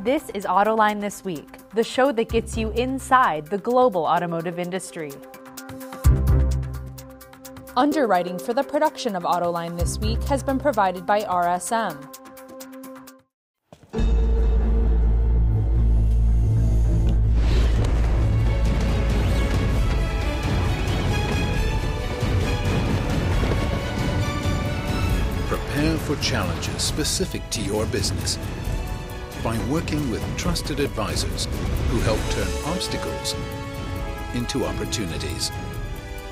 This is Autoline This Week, the show that gets you inside the global automotive industry. Underwriting for the production of Autoline This Week has been provided by RSM. Prepare for challenges specific to your business by working with trusted advisors who help turn obstacles into opportunities.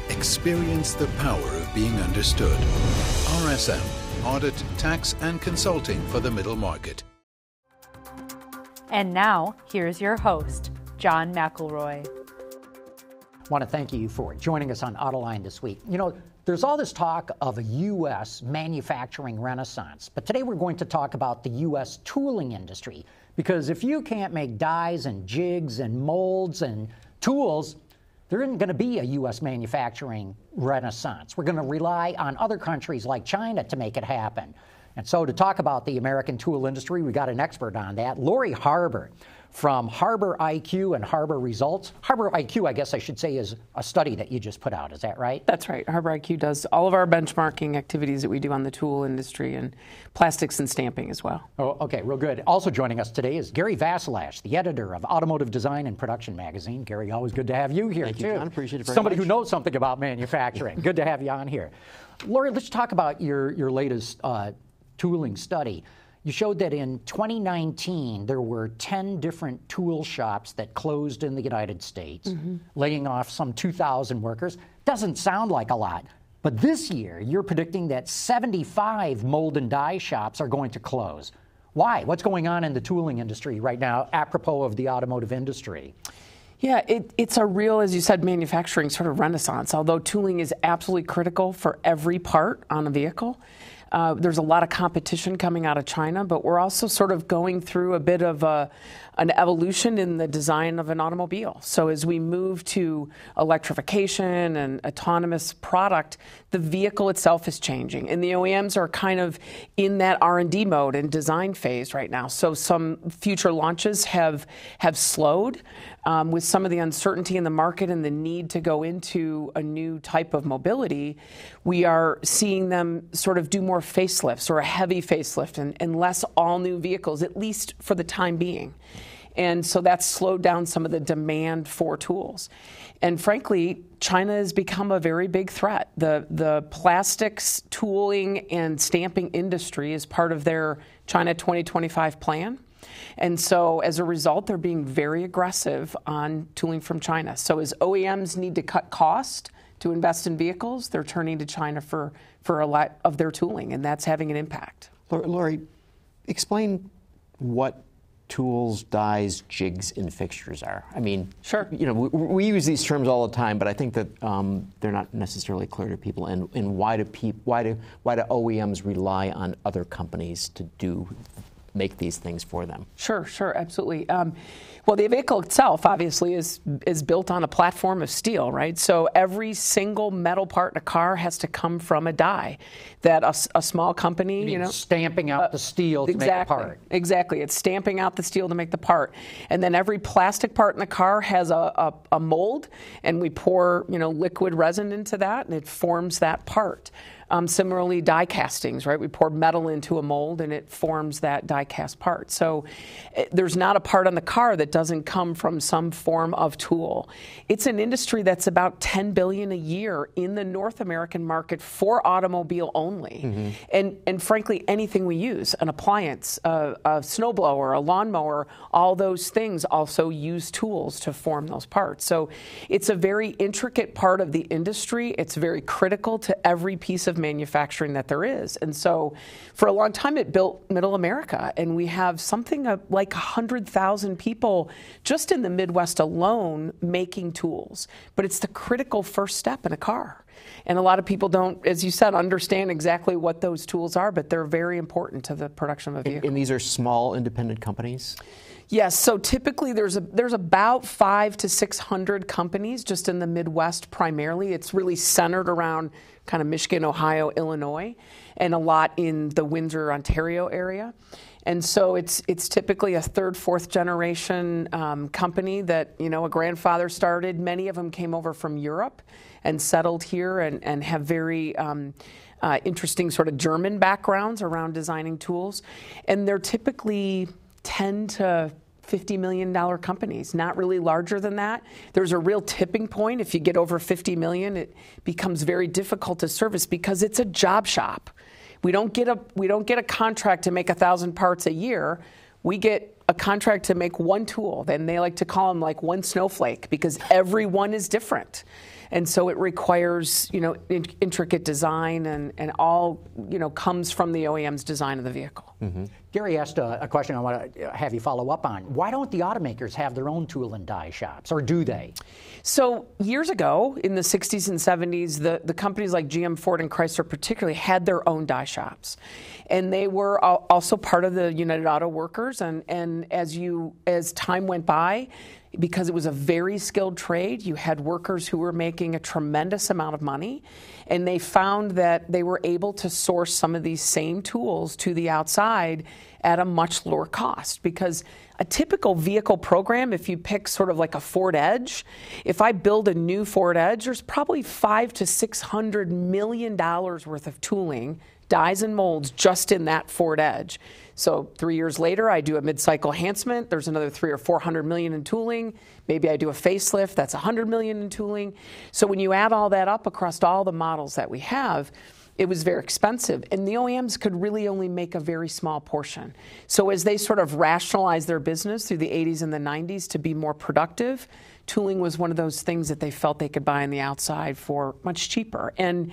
Experience the power of being understood. RSM, Audit, Tax, and Consulting for the Middle Market. And now, here's your host, John McElroy. Want to thank you for joining us on Autoline this week. You know, there's all this talk of a U.S. manufacturing renaissance, but today we're going to talk about the U.S. tooling industry. Because if you can't make dies and jigs and molds and tools, there isn't going to be a U.S. manufacturing renaissance. We're going to rely on other countries like China to make it happen. And so, to talk about the American tool industry, we got an expert on that, Laurie Harbour from Harbour IQ and Harbour Results. Harbour IQ, I guess I should say, is a study that you just put out. Is that right? That's right. Harbour IQ does all of our benchmarking activities that we do on the tool industry and plastics and stamping as well. Oh, okay, real good. Also joining us today is Gary Vasilash, the editor of Automotive Design and Production magazine. Gary, always good to have you here Thank too. You, John. Appreciate it very Somebody much. who knows something about manufacturing. good to have you on here. Laurie, let's talk about your your latest uh, tooling study. You showed that in 2019 there were 10 different tool shops that closed in the United States, mm-hmm. laying off some 2,000 workers. Doesn't sound like a lot. But this year, you're predicting that 75 mold and die shops are going to close. Why? What's going on in the tooling industry right now, apropos of the automotive industry? Yeah, it, it's a real, as you said, manufacturing sort of renaissance. Although tooling is absolutely critical for every part on a vehicle, uh, there's a lot of competition coming out of China, but we're also sort of going through a bit of a, an evolution in the design of an automobile. So as we move to electrification and autonomous product, the vehicle itself is changing, and the OEMs are kind of in that R&D mode and design phase right now. So some future launches have have slowed um, with some of the uncertainty in the market and the need to go into a new type of mobility. We are seeing them sort of do more facelifts or a heavy facelift and, and less all new vehicles, at least for the time being. And so that's slowed down some of the demand for tools. And frankly, China has become a very big threat. The, the plastics tooling and stamping industry is part of their China 2025 plan. And so as a result, they're being very aggressive on tooling from China. So as OEMs need to cut cost to invest in vehicles, they're turning to China for, for a lot of their tooling, and that's having an impact. Laurie, explain what tools, dies, jigs, and fixtures are. I mean, sure. You know, we, we use these terms all the time, but I think that um, they're not necessarily clear to people. And, and why do peop, why do why do OEMs rely on other companies to do make these things for them? Sure, sure, absolutely. Um, well, the vehicle itself obviously is is built on a platform of steel, right? So every single metal part in a car has to come from a die that a, a small company, you, you, know, stamping out uh, the steel to exactly, make the part. Exactly, it's stamping out the steel to make the part, and then every plastic part in the car has a, a, a mold, and we pour you know liquid resin into that, and it forms that part. Um, similarly, die castings, right? We pour metal into a mold and it forms that die cast part. So it, eh, there's not a part on the car that doesn't come from some form of tool. It's an industry that's about 10 billion a year in the North American market for automobile only. Mm-hmm. And and frankly, anything we use, an appliance, a, a snowblower, a lawnmower, all those things also use tools to form those parts. So it's a very intricate part of the industry. It's very critical to every piece of of manufacturing that there is. And so for a long time, it built middle America. And we have something like 100,000 people just in the Midwest alone making tools. But it's the critical first step in a car. And a lot of people don't, as you said, understand exactly what those tools are, but they're very important to the production of a vehicle. And, and these are small independent companies? Yes, so typically there's a there's about five to six hundred companies just in the Midwest primarily. It's really centered around kind of Michigan, Ohio, Illinois, and a lot in the Windsor, Ontario area. And so it's it's typically a third, fourth generation um, company that you know a grandfather started. Many of them came over from Europe and settled here and, and have very um, uh, interesting sort of German backgrounds around designing tools. And they're typically 10 to $50 million companies, not really larger than that. There's a real tipping point. If you get over 50 million, it becomes very difficult to service because it's a job shop. We don't get a we don't get a contract to make a thousand parts a year. We get a contract to make one tool. Then they like to call them like one snowflake because every one is different and so it requires you know in, intricate design and, and all you know comes from the OEM's design of the vehicle. Mm-hmm. Gary asked a, a, question I want to have you follow up on. Why don't the automakers have their own tool and die shops, or do they? So years ago, in the 60s and 70s, the, the companies like GM, Ford, and Chrysler particularly had their own die shops, and they were also part of the United Auto Workers. And, and as you as time went by, because it was a very skilled trade. You had workers who were making a tremendous amount of money, and they found that they were able to source some of these same tools to the outside at a much lower cost. Because a typical vehicle program, if you pick sort of like a Ford Edge, if I build a new Ford Edge, there's probably five to six hundred million dollars worth of tooling, dies and molds just in that Ford Edge. So three years later, I do a mid-cycle enhancement. There's another three or four hundred million in tooling. Maybe I do a facelift. That's a hundred million in tooling. So when you add all that up across all the models that we have, it was very expensive, and the OEMs could really only make a very small portion. So as they sort of rationalized their business through the 80s and the 90s to be more productive, tooling was one of those things that they felt they could buy on the outside for much cheaper. And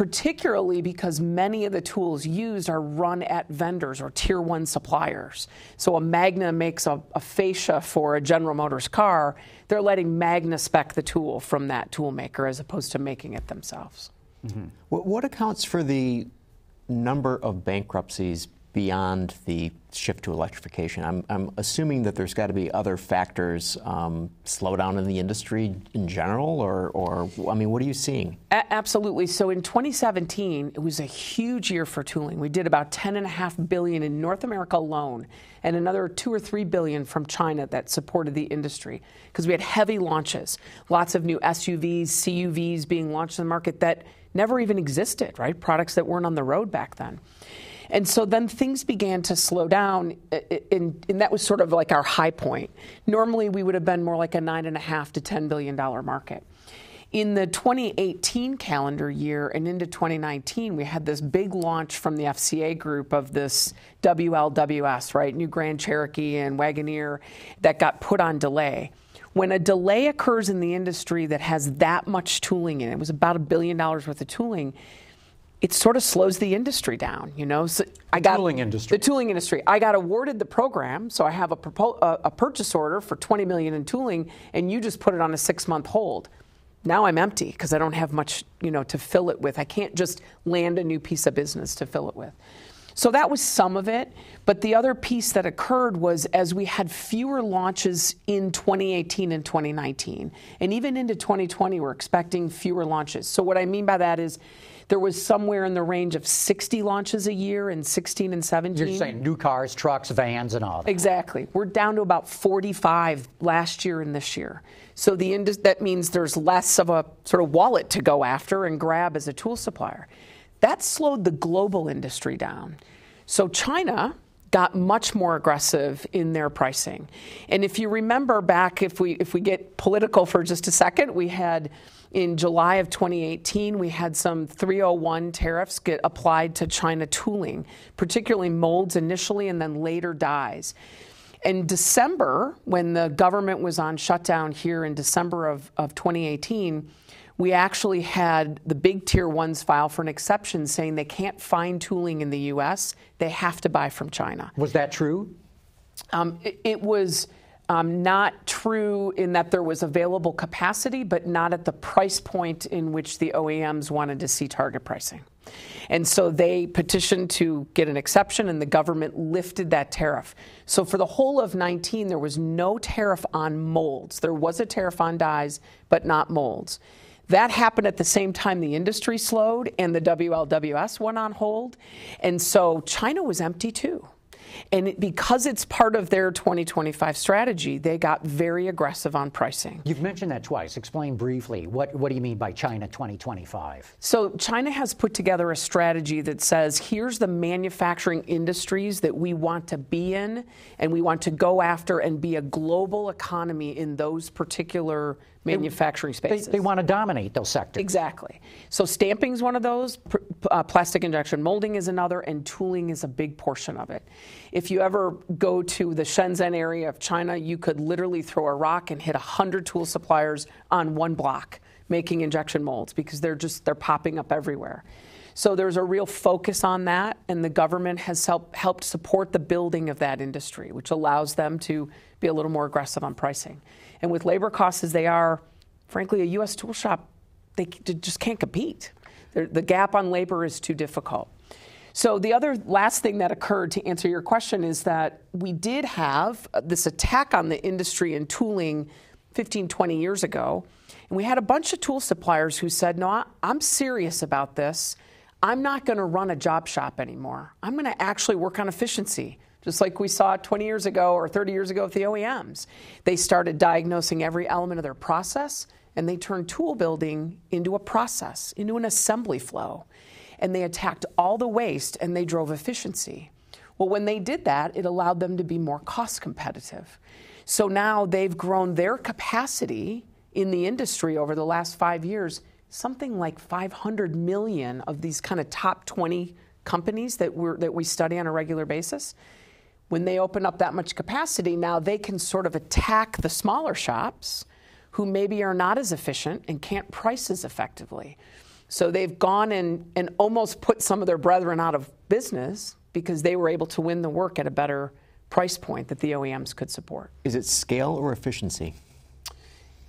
particularly because many of the tools used are run at vendors or tier one suppliers. So a Magna makes a, a fascia for a General Motors car, they're letting Magna spec the tool from that tool maker as opposed to making it themselves. Mm-hmm. What, what accounts for the number of bankruptcies beyond the shift to electrification? I'm, I'm assuming that there's got to be other factors, um, slowdown in the industry in general, or, or, I mean, what are you seeing? A- absolutely. So in 2017, it was a huge year for tooling. We did about 10.5 billion in North America alone, and another two or three billion from China that supported the industry because we had heavy launches, lots of new SUVs, CUVs being launched in the market that never even existed, right? Products that weren't on the road back then. And so then things began to slow down, uh, uh, and, and that was sort of like our high point. Normally, we would have been more like a nine and a half to ten billion dollar market. In the 2018 calendar year and into 2019, we had this big launch from the FCA group of this WLWS, right, New Grand Cherokee and Wagoneer, that got put on delay. When a delay occurs in the industry that has that much tooling in it, it was about a billion dollars worth of tooling, it sort of slows the industry down, you know. So I got tooling industry. The tooling industry. I got awarded the program, so I have a, propo- a, a purchase order for 20 million in tooling, and you just put it on a six-month hold. Now I'm empty because I don't have much, you know, to fill it with. I can't just land a new piece of business to fill it with. So that was some of it. But the other piece that occurred was as we had fewer launches in 2018 and 2019, and even into 2020, we're expecting fewer launches. So what I mean by that is there was somewhere in the range of 60 launches a year in 16 and 17. You're saying new cars, trucks, vans, and all that. Exactly. We're down to about 45 last year and this year. So the that means there's less of a sort of wallet to go after and grab as a tool supplier. That slowed the global industry down. So China got much more aggressive in their pricing. And if you remember back if we if we get political for just a second, we had in July of 2018, we had some 301 tariffs get applied to China tooling, particularly molds initially and then later dies. In December, when the government was on shutdown here in December of, of 2018, we actually had the big tier ones file for an exception saying they can't find tooling in the US, they have to buy from China. Was that true? Um, it, it was um, not true in that there was available capacity, but not at the price point in which the OEMs wanted to see target pricing. And so they petitioned to get an exception, and the government lifted that tariff. So for the whole of 19, there was no tariff on molds. There was a tariff on dies, but not molds. That happened at the same time the industry slowed and the WLWS went on hold. And so China was empty too. And because it's part of their 2025 strategy, they got very aggressive on pricing. You've mentioned that twice. Explain briefly. What, what do you mean by China 2025? So, China has put together a strategy that says here's the manufacturing industries that we want to be in, and we want to go after and be a global economy in those particular manufacturing spaces. They, they, want to dominate those sectors. Exactly. So stamping is one of those, uh, plastic injection molding is another, and tooling is a big portion of it. If you ever go to the Shenzhen area of China, you could literally throw a rock and hit 100 tool suppliers on one block making injection molds because they're just they're popping up everywhere. So there's a real focus on that, and the government has help, helped support the building of that industry, which allows them to be a little more aggressive on pricing. And with labor costs as they are, frankly, a U.S. tool shop, they just can't compete. The gap on labor is too difficult. So, the other last thing that occurred to answer your question is that we did have uh, this attack on the industry and tooling 15, 20 years ago. And we had a bunch of tool suppliers who said, No, I'm serious about this. I'm not going to run a job shop anymore. I'm going to actually work on efficiency just like we saw 20 years ago or 30 years ago with the OEMs. They started diagnosing every element of their process and they turned tool building into a process, into an assembly flow. And they attacked all the waste and they drove efficiency. Well, when they did that, it allowed them to be more cost competitive. So now they've grown their capacity in the industry over the last five years, something like 500 million of these kind of top 20 companies that, we that we study on a regular basis when they open up that much capacity, now they can sort of attack the smaller shops who maybe are not as efficient and can't price as effectively. So they've gone and, and almost put some of their brethren out of business because they were able to win the work at a better price point that the OEMs could support. Is it scale or efficiency?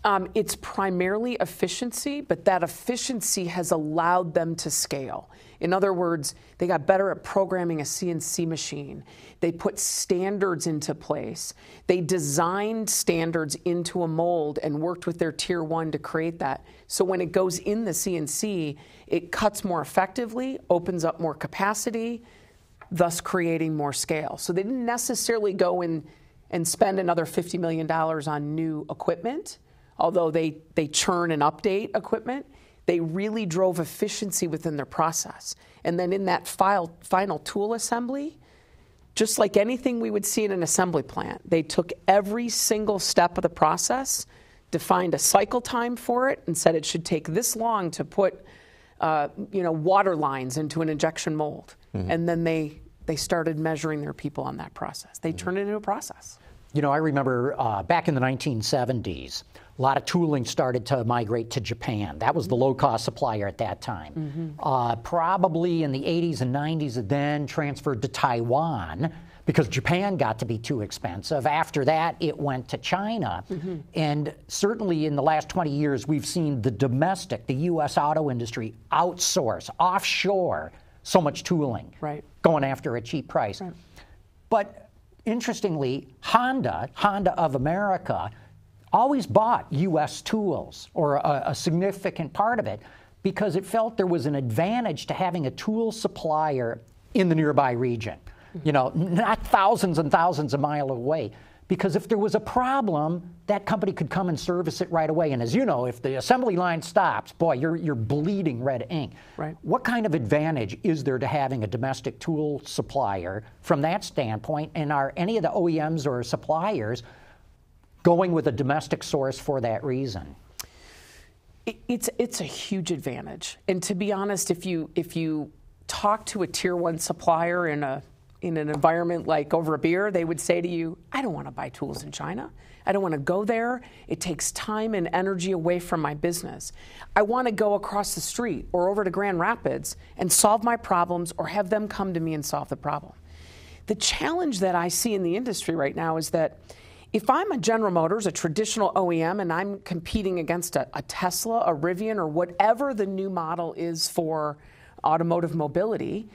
Um, it's primarily efficiency, but that efficiency has allowed them to scale. In other words, they got better at programming a CNC machine. They put standards into place. They designed standards into a mold and worked with their tier one to create that. So when it goes in the CNC, it cuts more effectively, opens up more capacity, thus creating more scale. So they didn't necessarily go in and spend another $50 million on new equipment although they, they churn and update equipment, they really drove efficiency within their process. And then in that file, final tool assembly, just like anything we would see in an assembly plant, they took every single step of the process, defined a cycle time for it, and said it should take this long to put uh, you know, water lines into an injection mold. Mm-hmm. And then they, they started measuring their people on that process. They mm-hmm. turned it into a process. You know, I remember uh, back in the 1970s, a lot of tooling started to migrate to Japan. That was the low cost supplier at that time. Mm-hmm. Uh, probably in the 80s and 90s, it then transferred to Taiwan because Japan got to be too expensive. After that, it went to China. Mm-hmm. And certainly in the last 20 years, we've seen the domestic, the U.S. auto industry outsource, offshore so much tooling, right. going after a cheap price. Right. But interestingly, Honda, Honda of America, always bought U.S. tools or a, a, significant part of it because it felt there was an advantage to having a tool supplier in the nearby region. You know, not thousands and thousands of miles away. Because if there was a problem, that company could come and service it right away. And as you know, if the assembly line stops, boy, you're, you're bleeding red ink. Right. What kind of advantage is there to having a domestic tool supplier from that standpoint? And are any of the OEMs or suppliers going with a domestic source for that reason? It's it's a huge advantage. And to be honest, if you if you talk to a tier one supplier in a in an environment like over a beer, they would say to you, I don't want to buy tools in China. I don't want to go there. It takes time and energy away from my business. I want to go across the street or over to Grand Rapids and solve my problems or have them come to me and solve the problem. The challenge that I see in the industry right now is that if I'm a General Motors, a traditional OEM, and I'm competing against a, a, Tesla, a Rivian, or whatever the new model is for automotive mobility,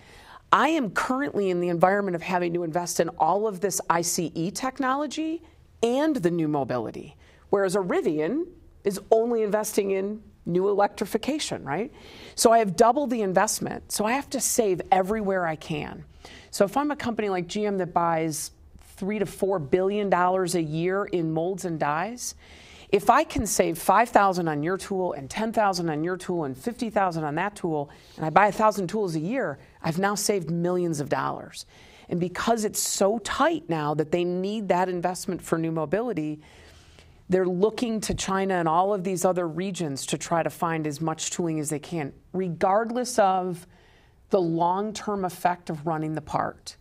I am currently in the environment of having to invest in all of this ICE technology and the new mobility. Whereas a Rivian is only investing in new electrification, right? So I have doubled the investment. So I have to save everywhere I can. So if I'm a company like GM that buys three to four billion dollars a year in molds and dies, if I can save 5,000 on your tool and 10,000 on your tool and 50,000 on that tool, and I buy a 1,000 tools a year, I've now saved millions of dollars. And because it's so tight now that they need that investment for new mobility, they're looking to China and all of these other regions to try to find as much tooling as they can, regardless of the long term effect of running the part.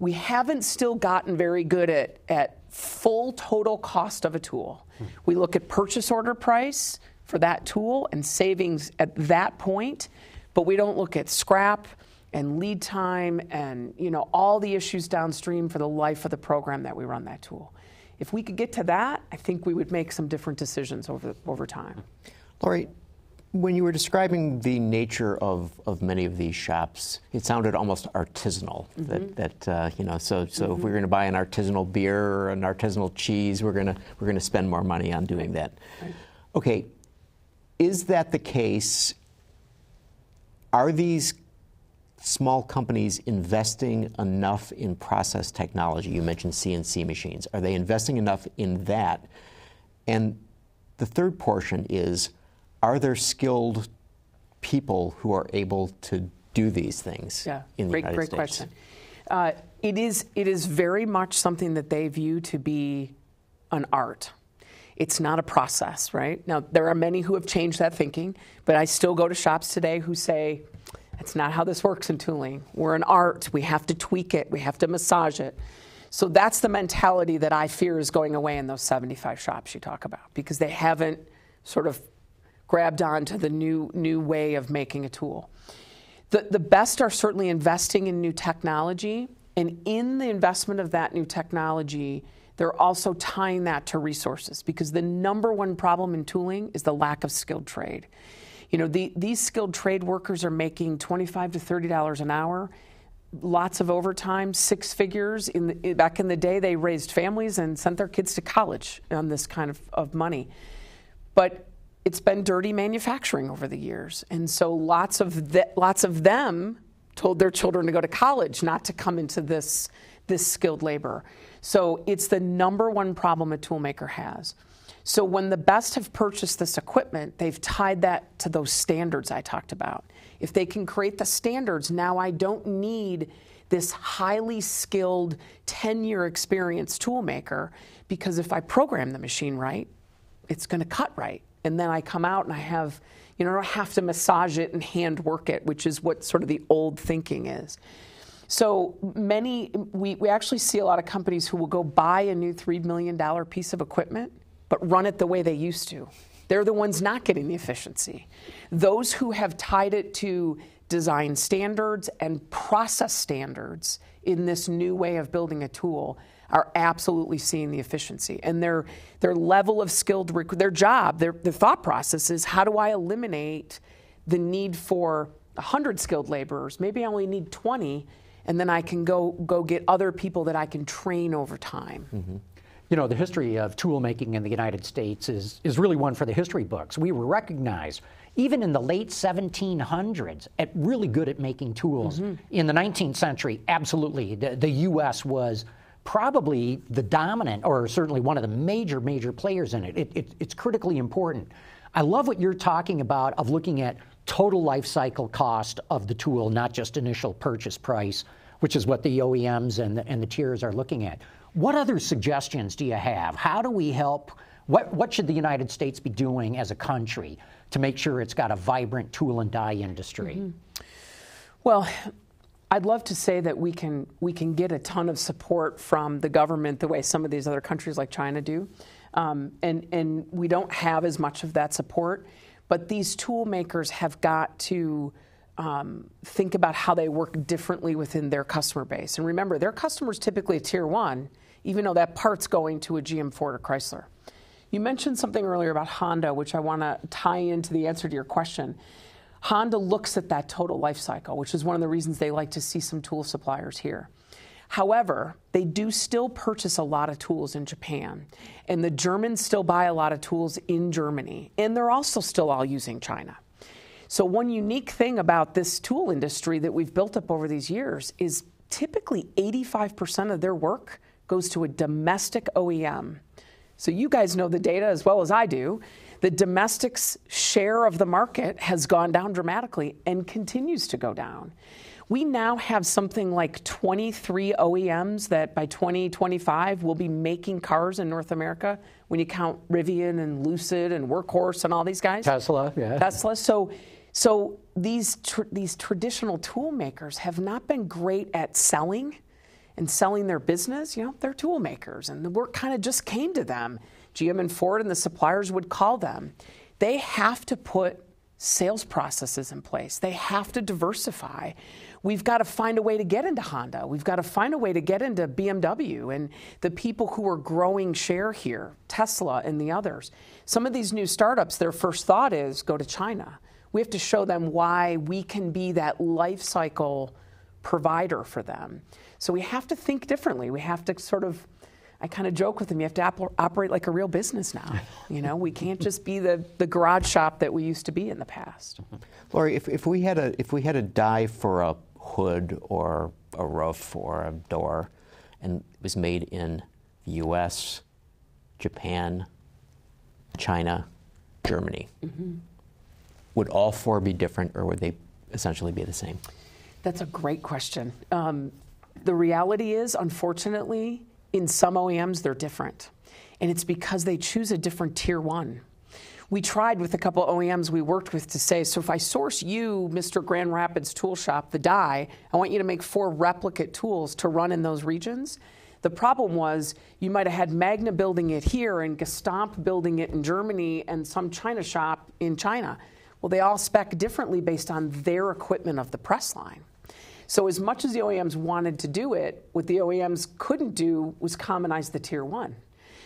We haven't still gotten very good at, at full total cost of a tool. Hmm. We look at purchase order price for that tool and savings at that point, but we don't look at scrap and lead time and you know all the issues downstream for the life of the program that we run that tool. If we could get to that, I think we would make some different decisions over over time. Laurie, when you were describing the nature of, of many of these shops, it sounded almost artisanal. Mm-hmm. That, that uh, you know, so so mm-hmm. if we're going to buy an artisanal beer or an artisanal cheese, we're gonna we're gonna spend more money on doing that. Right. Okay, is that the case? Are these small companies investing enough in process technology? You mentioned CNC machines. Are they investing enough in that? And the third portion is are there skilled people who are able to do these things yeah, in the great, United great States? question. Uh, it is it is very much something that they view to be an art. It's not a process, right? Now there are many who have changed that thinking, but I still go to shops today who say that's not how this works in tooling. We're an art. We have to tweak it. We have to massage it. So that's the mentality that I fear is going away in those 75 shops you talk about because they haven't sort of grabbed onto the new new way of making a tool. The, the best are certainly investing in new technology, and in the investment of that new technology, they're also tying that to resources because the number one problem in tooling is the lack of skilled trade. You know, the, these skilled trade workers are making 25 to 30 dollars an hour lots of overtime, six figures. In the, back in the day, they raised families and sent their kids to college on this kind of, of money. But it's been dirty manufacturing over the years, and so lots of the, lots of them told their children to go to college, not to come into this this skilled labor. So it's the number one problem a toolmaker has. So when the best have purchased this equipment, they've tied that to those standards I talked about. If they can create the standards, now I don't need this highly skilled 10 year experience toolmaker because if I program the machine right, it's going to cut right and then I come out and I have, you know, I have to massage it and hand work it, which is what sort of the old thinking is. So many, we, we actually see a lot of companies who will go buy a new $3 million piece of equipment, but run it the way they used to. They're the ones not getting the efficiency. Those who have tied it to design standards and process standards in this new way of building a tool are absolutely seeing the efficiency and their their level of skilled rec- their job their, their thought process is how do I eliminate the need for 100 skilled laborers maybe I only need 20 and then I can go go get other people that I can train over time. Mm-hmm. You know, the history of tool making in the United States is, is really one for the history books. We were recognized, even in the late 1700s, at really good at making tools. Mm-hmm. In the 19th century, absolutely, the, the U.S. was probably the dominant, or certainly one of the major, major players in it. it, it it's critically important. I love what you're talking about of looking at total life cycle cost of the tool, not just initial purchase price, which is what the OEMs and the, and the tiers are looking at. What other suggestions do you have? How do we help? What, what should the United States be doing as a country to make sure it's got a vibrant tool and die industry? Mm-hmm. Well, I'd love to say that we can we can get a ton of support from the government the way some of these other countries like China do, um, and and we don't have as much of that support. But these tool makers have got to um, think about how they work differently within their customer base. And remember, their customers typically a tier one, even though that part's going to a GM, Ford, or Chrysler. You mentioned something earlier about Honda, which I want to tie into the answer to your question. Honda looks at that total life cycle, which is one of the reasons they like to see some tool suppliers here. However, they do still purchase a lot of tools in Japan, and the Germans still buy a lot of tools in Germany, and they're also still all using China. So, one unique thing about this tool industry that we've built up over these years is typically 85% of their work goes to a domestic OEM. So you guys know the data as well as I do. The domestic's share of the market has gone down dramatically and continues to go down. We now have something like 23 OEMs that by 2025 will be making cars in North America when you count Rivian and Lucid and Workhorse and all these guys. Tesla, yeah. Tesla. So, so these, tr- these traditional tool makers have not been great at selling and selling their business. You know, they're tool makers and the work kind of just came to them. GM and Ford and the suppliers would call them. They have to put sales processes in place. They have to diversify. We've got to find a way to get into Honda. We've got to find a way to get into BMW and the people who are growing share here, Tesla and the others. Some of these new startups, their first thought is go to China. We have to show them why we can be that life cycle provider for them. So we have to think differently. We have to sort of I kind of joke with them, you have to op- operate like a real business now. You know, we can't just be the, the garage shop that we used to be in the past. Laurie, if, if we had a if we had a die for a hood or a roof or a door, and it was made in the U.S., Japan, China, Germany, mm-hmm. would all four be different, or would they essentially be the same? That's a great question. Um, the reality is, unfortunately, in some OEMs, they're different. And it's because they choose a different tier one. We tried with a couple OEMs we worked with to say, so if I source you, Mr. Grand Rapids Tool Shop, the die, I want you to make four replicate tools to run in those regions. The problem was you might have had Magna building it here and Gestamp building it in Germany and some China shop in China. Well, they all spec differently based on their equipment of the press line. So as much as the OEMs wanted to do it, what the OEMs couldn't do was commonize the tier one.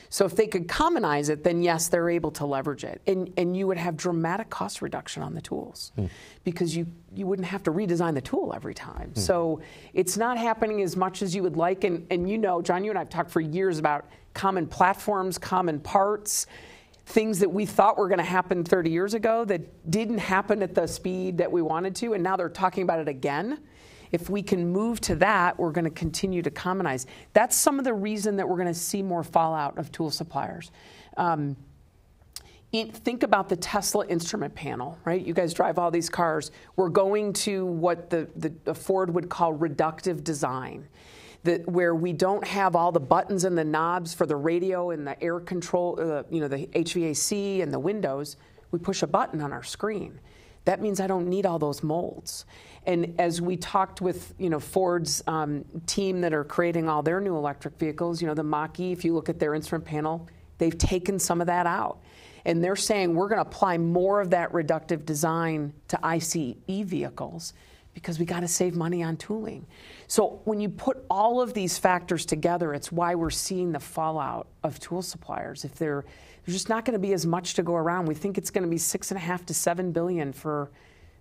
So if they could commonize it, then yes, they're able to leverage it. And, and you would have dramatic cost reduction on the tools mm. because you, you wouldn't have to redesign the tool every time. Mm. So it's not happening as much as you would like. And, and you know, John, you and I have talked for years about common platforms, common parts things that we thought were going to happen 30 years ago that didn't happen at the speed that we wanted to, and now they're talking about it again. If we can move to that, we're going to continue to commonize. That's some of the reason that we're going to see more fallout of tool suppliers. Um, think about the Tesla instrument panel, right? You guys drive all these cars. We're going to what the, the, Ford would call reductive design. That where we don't have all the buttons and the knobs for the radio and the air control, uh, you know, the HVAC and the windows, we push a button on our screen. That means I don't need all those molds. And as we talked with you know Ford's um, team that are creating all their new electric vehicles, you know the Mach-E, if you look at their instrument panel, they've taken some of that out. And they're saying we're going to apply more of that reductive design to ICE vehicles because we got to save money on tooling. So when you put all of these factors together, it's why we're seeing the fallout of tool suppliers. If they're there's just not going to be as much to go around. We think it's going to be six and a half to seven billion for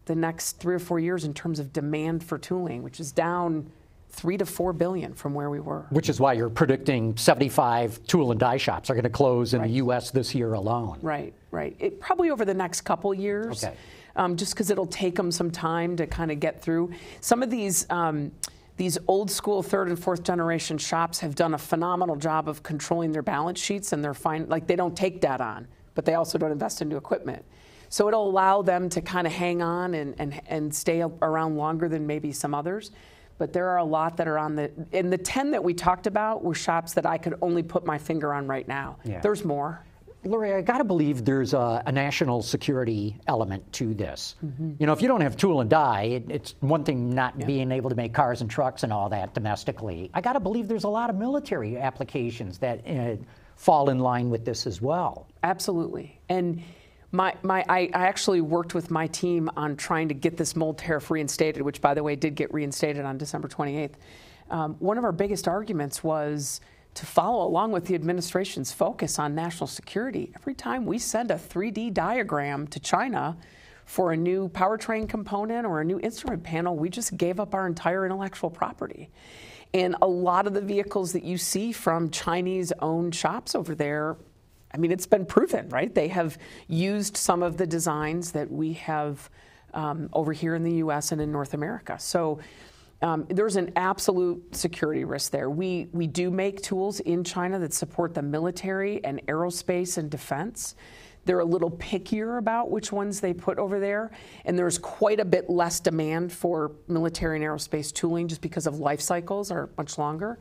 the next three or four years in terms of demand for tooling, which is down three to four billion from where we were. Which is why you're predicting 75 tool and die shops are going to close in right. the U.S. this year alone. Right, right. It, probably over the next couple years. Okay. Um, just because it'll take them some time to kind of get through. Some of these. Um, these old school third and fourth generation shops have done a phenomenal job of controlling their balance sheets and they're fine like they don't take debt on but they also don't invest in new equipment so it'll allow them to kind of hang on and, and, and stay around longer than maybe some others. But there are a lot that are on the, in the 10 that we talked about were shops that I could only put my finger on right now. Yeah. There's more. Laurie, I got to believe there's a, a, national security element to this. Mm-hmm. You know, if you don't have tool and die, it, it's one thing not yeah. being able to make cars and trucks and all that domestically. I got to believe there's a lot of military applications that uh, fall in line with this as well. Absolutely. And my, my, I, I actually worked with my team on trying to get this mold tariff reinstated, which, by the way, did get reinstated on December 28th. Um, one of our biggest arguments was to follow along with the administration's focus on national security. Every time we send a 3D diagram to China for a new powertrain component or a new instrument panel, we just gave up our entire intellectual property. And a lot of the vehicles that you see from Chinese owned shops over there I mean, it's been proven, right? They have used some of the designs that we have um, over here in the US and in North America. So Um, there's an absolute security risk there. We, we do make tools in China that support the military and aerospace and defense. They're a little pickier about which ones they put over there, and there's quite a bit less demand for military and aerospace tooling just because of life cycles are much longer.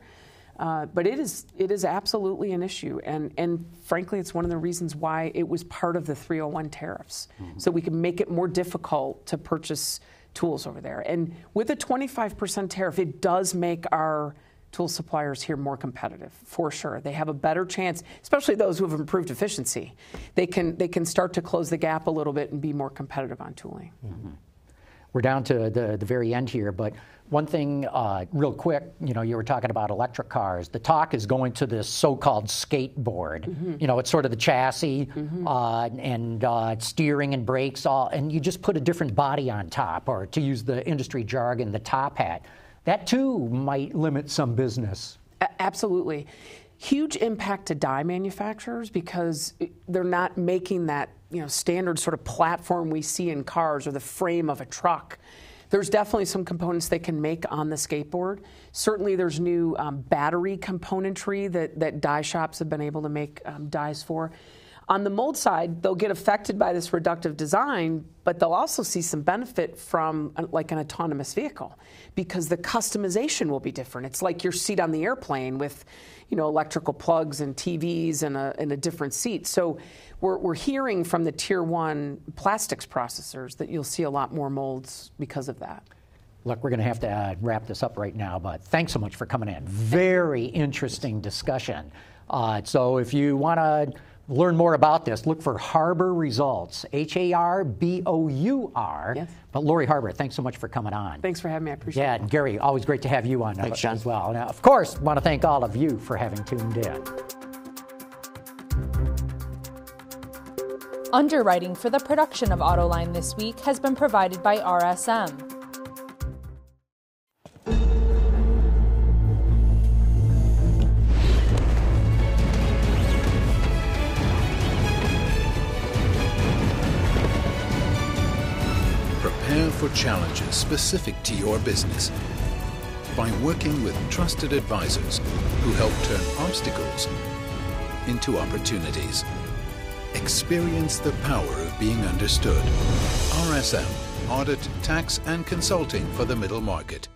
Uh, but it is it is absolutely an issue, and and frankly, it's one of the reasons why it was part of the 301 tariffs, mm-hmm. so we can make it more difficult to purchase tools over there. And with a 25% tariff, it does make our tool suppliers here more competitive for sure. They have a better chance, especially those who have improved efficiency. They can they can start to close the gap a little bit and be more competitive on tooling. Mm-hmm. We're down to the, the very end here, but one thing, uh, real quick, you know, you were talking about electric cars. The talk is going to this so-called skateboard. Mm-hmm. You know, it's sort of the chassis mm-hmm. uh, and uh, steering and brakes, all, and you just put a different body on top, or to use the industry jargon, the top hat. That too might limit some business. A- absolutely. Huge impact to die manufacturers because they're not making that you know standard sort of platform we see in cars or the frame of a truck. There's definitely some components they can make on the skateboard. Certainly, there's new um, battery componentry that, that die shops have been able to make um, dies for. On the mold side, they'll get affected by this reductive design, but they'll also see some benefit from uh, like an autonomous vehicle because the customization will be different. It's like your seat on the airplane with, you know, electrical plugs and TVs and a, and a different seat. So we're, we're hearing from the tier one plastics processors that you'll see a lot more molds because of that. Look, we're going to have to uh, wrap this up right now, but thanks so much for coming in. Very interesting discussion. Uh, so if you want to learn more about this, look for Harbour Results, H A R B O U R. Yes. But Laurie Harbour, thanks so much for coming on. Thanks for having me. I appreciate yeah, it. Yeah, Gary, always great to have you on uh, thanks, John. as well. Now, of course, want to thank all of you for having tuned in. Underwriting for the production of Autoline this week has been provided by RSM. Challenges specific to your business by working with trusted advisors who help turn obstacles into opportunities. Experience the power of being understood. RSM, Audit, Tax and Consulting for the Middle Market.